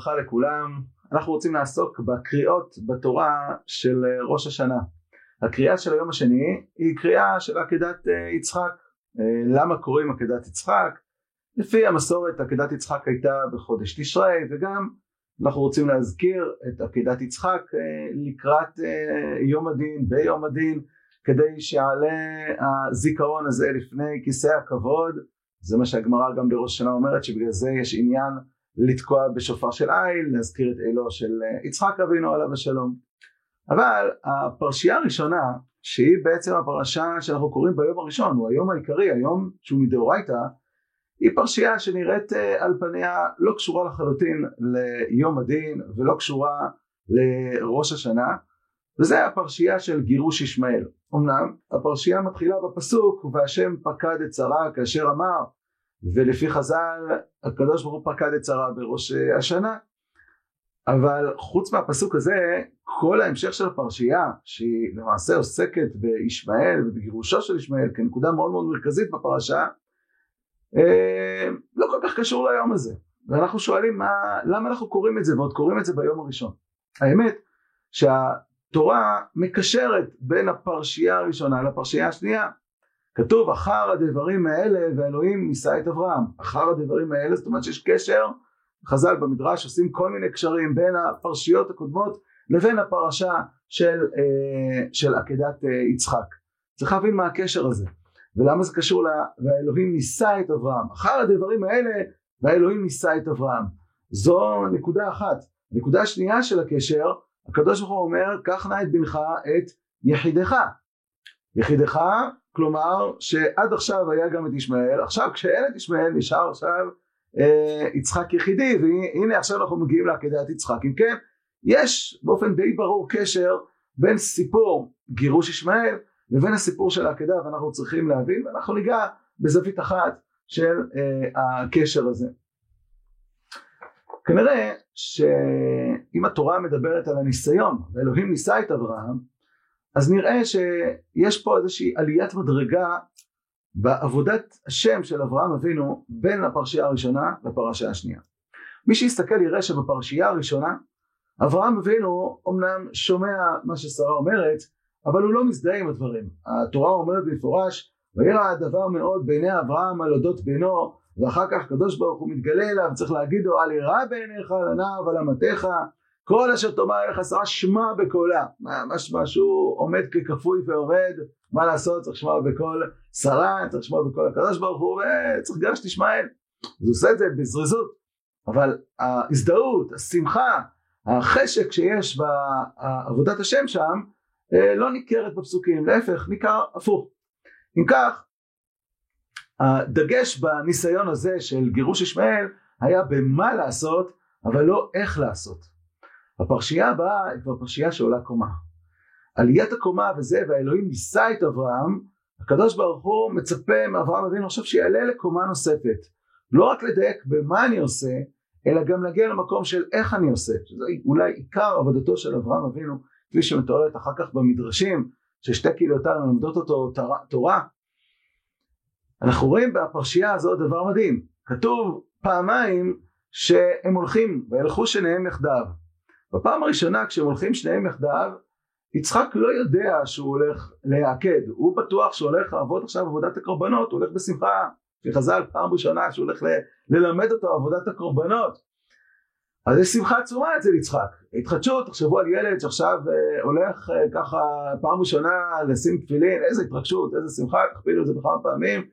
וברכה לכולם, אנחנו רוצים לעסוק בקריאות בתורה של אה, ראש השנה. הקריאה של היום השני היא קריאה של עקדת אה, יצחק. אה, למה קוראים עקדת יצחק? לפי המסורת עקדת יצחק הייתה בחודש תשרי וגם אנחנו רוצים להזכיר את עקדת יצחק לקראת יום הדין, ביום הדין, כדי שיעלה הזיכרון הזה לפני כיסא הכבוד. זה מה שהגמרא גם בראש השנה אומרת שבגלל זה יש עניין לתקוע בשופר של איל, להזכיר את אלו של אה, יצחק אבינו עליו השלום. אבל הפרשייה הראשונה, שהיא בעצם הפרשה שאנחנו קוראים ביום הראשון, הוא היום העיקרי, היום שהוא מדאורייתא, היא פרשייה שנראית אה, על פניה לא קשורה לחלוטין ליום הדין ולא קשורה לראש השנה, וזה הפרשייה של גירוש ישמעאל. אמנם הפרשייה מתחילה בפסוק והשם פקד את שרה כאשר אמר ולפי חז"ל הקדוש ברוך הוא פקד את שרה בראש אה, השנה. אבל חוץ מהפסוק הזה כל ההמשך של הפרשייה שהיא למעשה עוסקת בישמעאל ובגירושו של ישמעאל כנקודה מאוד מאוד מרכזית בפרשה אה, לא כל כך קשור ליום הזה. ואנחנו שואלים מה, למה אנחנו קוראים את זה ועוד קוראים את זה ביום הראשון. האמת שהתורה מקשרת בין הפרשייה הראשונה לפרשייה השנייה כתוב אחר הדברים האלה ואלוהים נישא את אברהם. אחר הדברים האלה זאת אומרת שיש קשר חז"ל במדרש עושים כל מיני קשרים בין הפרשיות הקודמות לבין הפרשה של, אה, של עקדת אה, יצחק. צריך להבין מה הקשר הזה ולמה זה קשור ל... והאלוהים נישא את אברהם. אחר הדברים האלה והאלוהים נישא את אברהם. זו נקודה אחת. נקודה שנייה של הקשר הקדוש ברוך הוא אומר קח נא את בנך את יחידך. יחידך כלומר שעד עכשיו היה גם את ישמעאל, עכשיו כשאין את ישמעאל נשאר עכשיו אה, יצחק יחידי והנה עכשיו אנחנו מגיעים לעקדת יצחק. אם כן יש באופן די ברור קשר בין סיפור גירוש ישמעאל לבין הסיפור של העקדה ואנחנו צריכים להבין ואנחנו ניגע בזווית אחת של אה, הקשר הזה. כנראה שאם התורה מדברת על הניסיון ואלוהים ניסה את אברהם אז נראה שיש פה איזושהי עליית מדרגה בעבודת השם של אברהם אבינו בין הפרשייה הראשונה לפרשייה השנייה. מי שיסתכל יראה שבפרשייה הראשונה אברהם אבינו אמנם שומע מה ששרה אומרת אבל הוא לא מזדהה עם הדברים. התורה אומרת במפורש וירא הדבר מאוד בעיני אברהם על אודות בנו ואחר כך קדוש ברוך הוא מתגלה אליו צריך להגיד לו אל ירא בעיניך לנער ולמתך כל אשר תאמר אליך שרה שמע בקולה. משמע שהוא עומד ככפוי ועומד מה לעשות צריך לשמוע בקול שרה צריך לשמוע בקול הקדוש ברוך הוא וצריך גם שתשמע אל אז הוא עושה את זה בזריזות. אבל ההזדהות השמחה החשק שיש בעבודת השם שם אה, לא ניכרת בפסוקים. להפך ניכר הפוך. אם כך הדגש בניסיון הזה של גירוש ישמעאל היה במה לעשות אבל לא איך לעשות הפרשייה הבאה היא כבר פרשייה שעולה קומה. עליית הקומה וזה והאלוהים נישא את אברהם הקדוש ברוך הוא מצפה מאברהם אבינו עכשיו שיעלה לקומה נוספת. לא רק לדייק במה אני עושה אלא גם להגיע למקום של איך אני עושה שזה אולי עיקר עבודתו של אברהם אבינו כפי שמתוארת אחר כך במדרשים ששתי קהילותיו מלמדות אותו תורה אנחנו רואים בפרשייה הזאת דבר מדהים. כתוב פעמיים שהם הולכים וילכו שניהם יחדיו בפעם הראשונה כשהם הולכים שניהם יחדיו יצחק לא יודע שהוא הולך להיעקד הוא בטוח שהוא הולך לעבוד עכשיו עבודת הקורבנות הוא הולך בשמחה שחז"ל פעם ראשונה שהוא הולך ל- ללמד אותו עבודת הקורבנות. אז יש שמחה עצומה אצל יצחק. התחדשות תחשבו על ילד שעכשיו אה, הולך אה, ככה פעם ראשונה לשים תפילין איזה התרגשות איזה שמחה תכפילו את זה בכמה פעמים.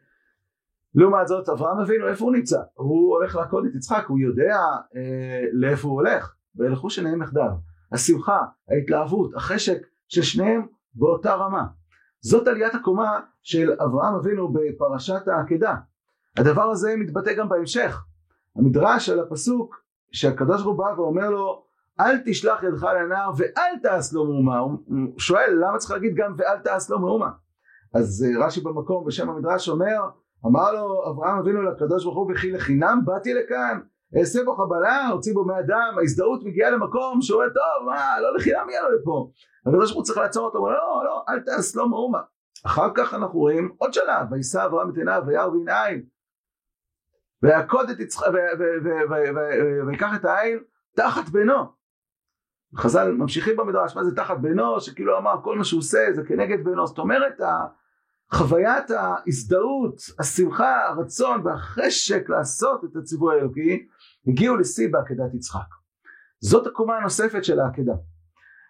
לעומת זאת אברהם אבינו איפה הוא נמצא? הוא הולך לעקוד את יצחק הוא יודע אה, לאיפה הוא הולך וילכו שניהם יחדיו. השמחה, ההתלהבות, החשק של שניהם באותה רמה. זאת עליית הקומה של אברהם אבינו בפרשת העקדה. הדבר הזה מתבטא גם בהמשך. המדרש על הפסוק שהקדוש ברוך הוא בא ואומר לו אל תשלח ידך לנער ואל תעש לו מהומה. הוא שואל למה צריך להגיד גם ואל תעש לו מהומה. אז אה, רש"י במקום בשם המדרש אומר אמר לו אברהם אבינו לקדוש ברוך הוא וכי לחינם באתי לכאן אעשה בו חבלה, הוציא בו מהדם, ההזדהות מגיעה למקום שהוא אומר טוב מה לא לחינם יהיה לו לפה. הקדוש ברוך הוא צריך לעצור אותו, לא לא אל תעש לא מאומה. אחר כך אנחנו רואים עוד שלב, וישא אברהם את עיניו וירא ועיניים ויעקוד את יצחק ויקח את העין תחת בנו חז"ל ממשיכים במדרש מה זה תחת בנו שכאילו אמר כל מה שהוא עושה זה כנגד בנו זאת אומרת חוויית ההזדהות השמחה הרצון והחשק לעשות את הציווי האלוקי הגיעו לשיא בעקדת יצחק זאת הקומה הנוספת של העקדה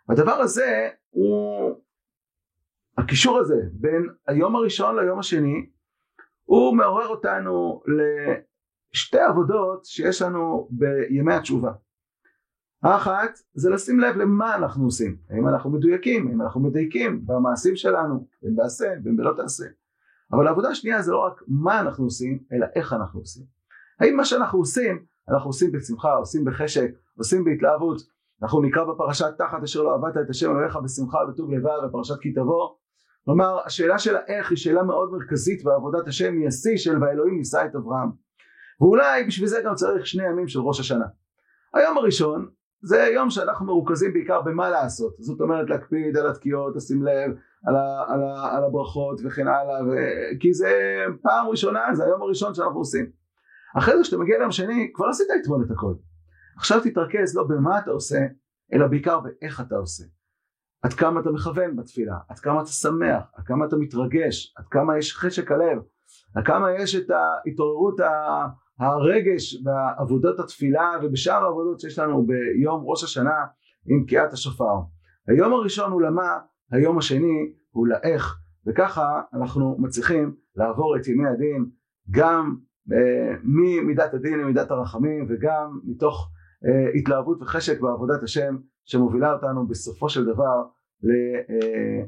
הדבר הזה הוא הקישור הזה בין היום הראשון ליום השני הוא מעורר אותנו לשתי עבודות שיש לנו בימי התשובה האחת זה לשים לב למה אנחנו עושים, האם אנחנו מדויקים, האם אנחנו מדייקים במעשים שלנו, בין בעשה, בין בלא תעשה. אבל העבודה השנייה זה לא רק מה אנחנו עושים, אלא איך אנחנו עושים. האם מה שאנחנו עושים, אנחנו עושים בשמחה, עושים בחשק, עושים בהתלהבות. אנחנו נקרא בפרשת תחת אשר לא עבדת את השם אלוהיך בשמחה ובטוב לבב בפרשת כי תבוא. כלומר השאלה של האיך היא שאלה מאוד מרכזית בעבודת השם היא השיא של והאלוהים נישא את אברהם. ואולי בשביל זה גם צריך שני ימים של ראש השנה. היום הראשון זה יום שאנחנו מרוכזים בעיקר במה לעשות, זאת אומרת להקפיד על התקיעות, לשים לב על, ה, על, ה, על הברכות וכן הלאה, ו... כי זה פעם ראשונה, זה היום הראשון שאנחנו עושים. אחרי זה כשאתה מגיע ליום שני, כבר עשית אתמול את הכל. עכשיו תתרכז לא במה אתה עושה, אלא בעיקר באיך אתה עושה. עד כמה אתה מכוון בתפילה, עד כמה אתה שמח, עד כמה אתה מתרגש, עד כמה יש חשק הלב, עד כמה יש את ההתעוררות. הרגש בעבודות התפילה ובשאר העבודות שיש לנו ביום ראש השנה עם תקיעת השופר. היום הראשון הוא למה, היום השני הוא לאיך, וככה אנחנו מצליחים לעבור את ימי הדין גם ממידת הדין למידת הרחמים וגם מתוך אה, התלהבות וחשק בעבודת השם שמובילה אותנו בסופו של דבר אה,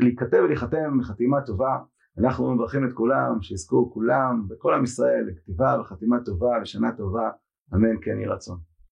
להיכתב ולהיחתם חתימה טובה אנחנו מברכים את כולם, שיזכו כולם, בכל עם ישראל, לכתיבה וחתימה טובה ושנה טובה, אמן כן יהי רצון.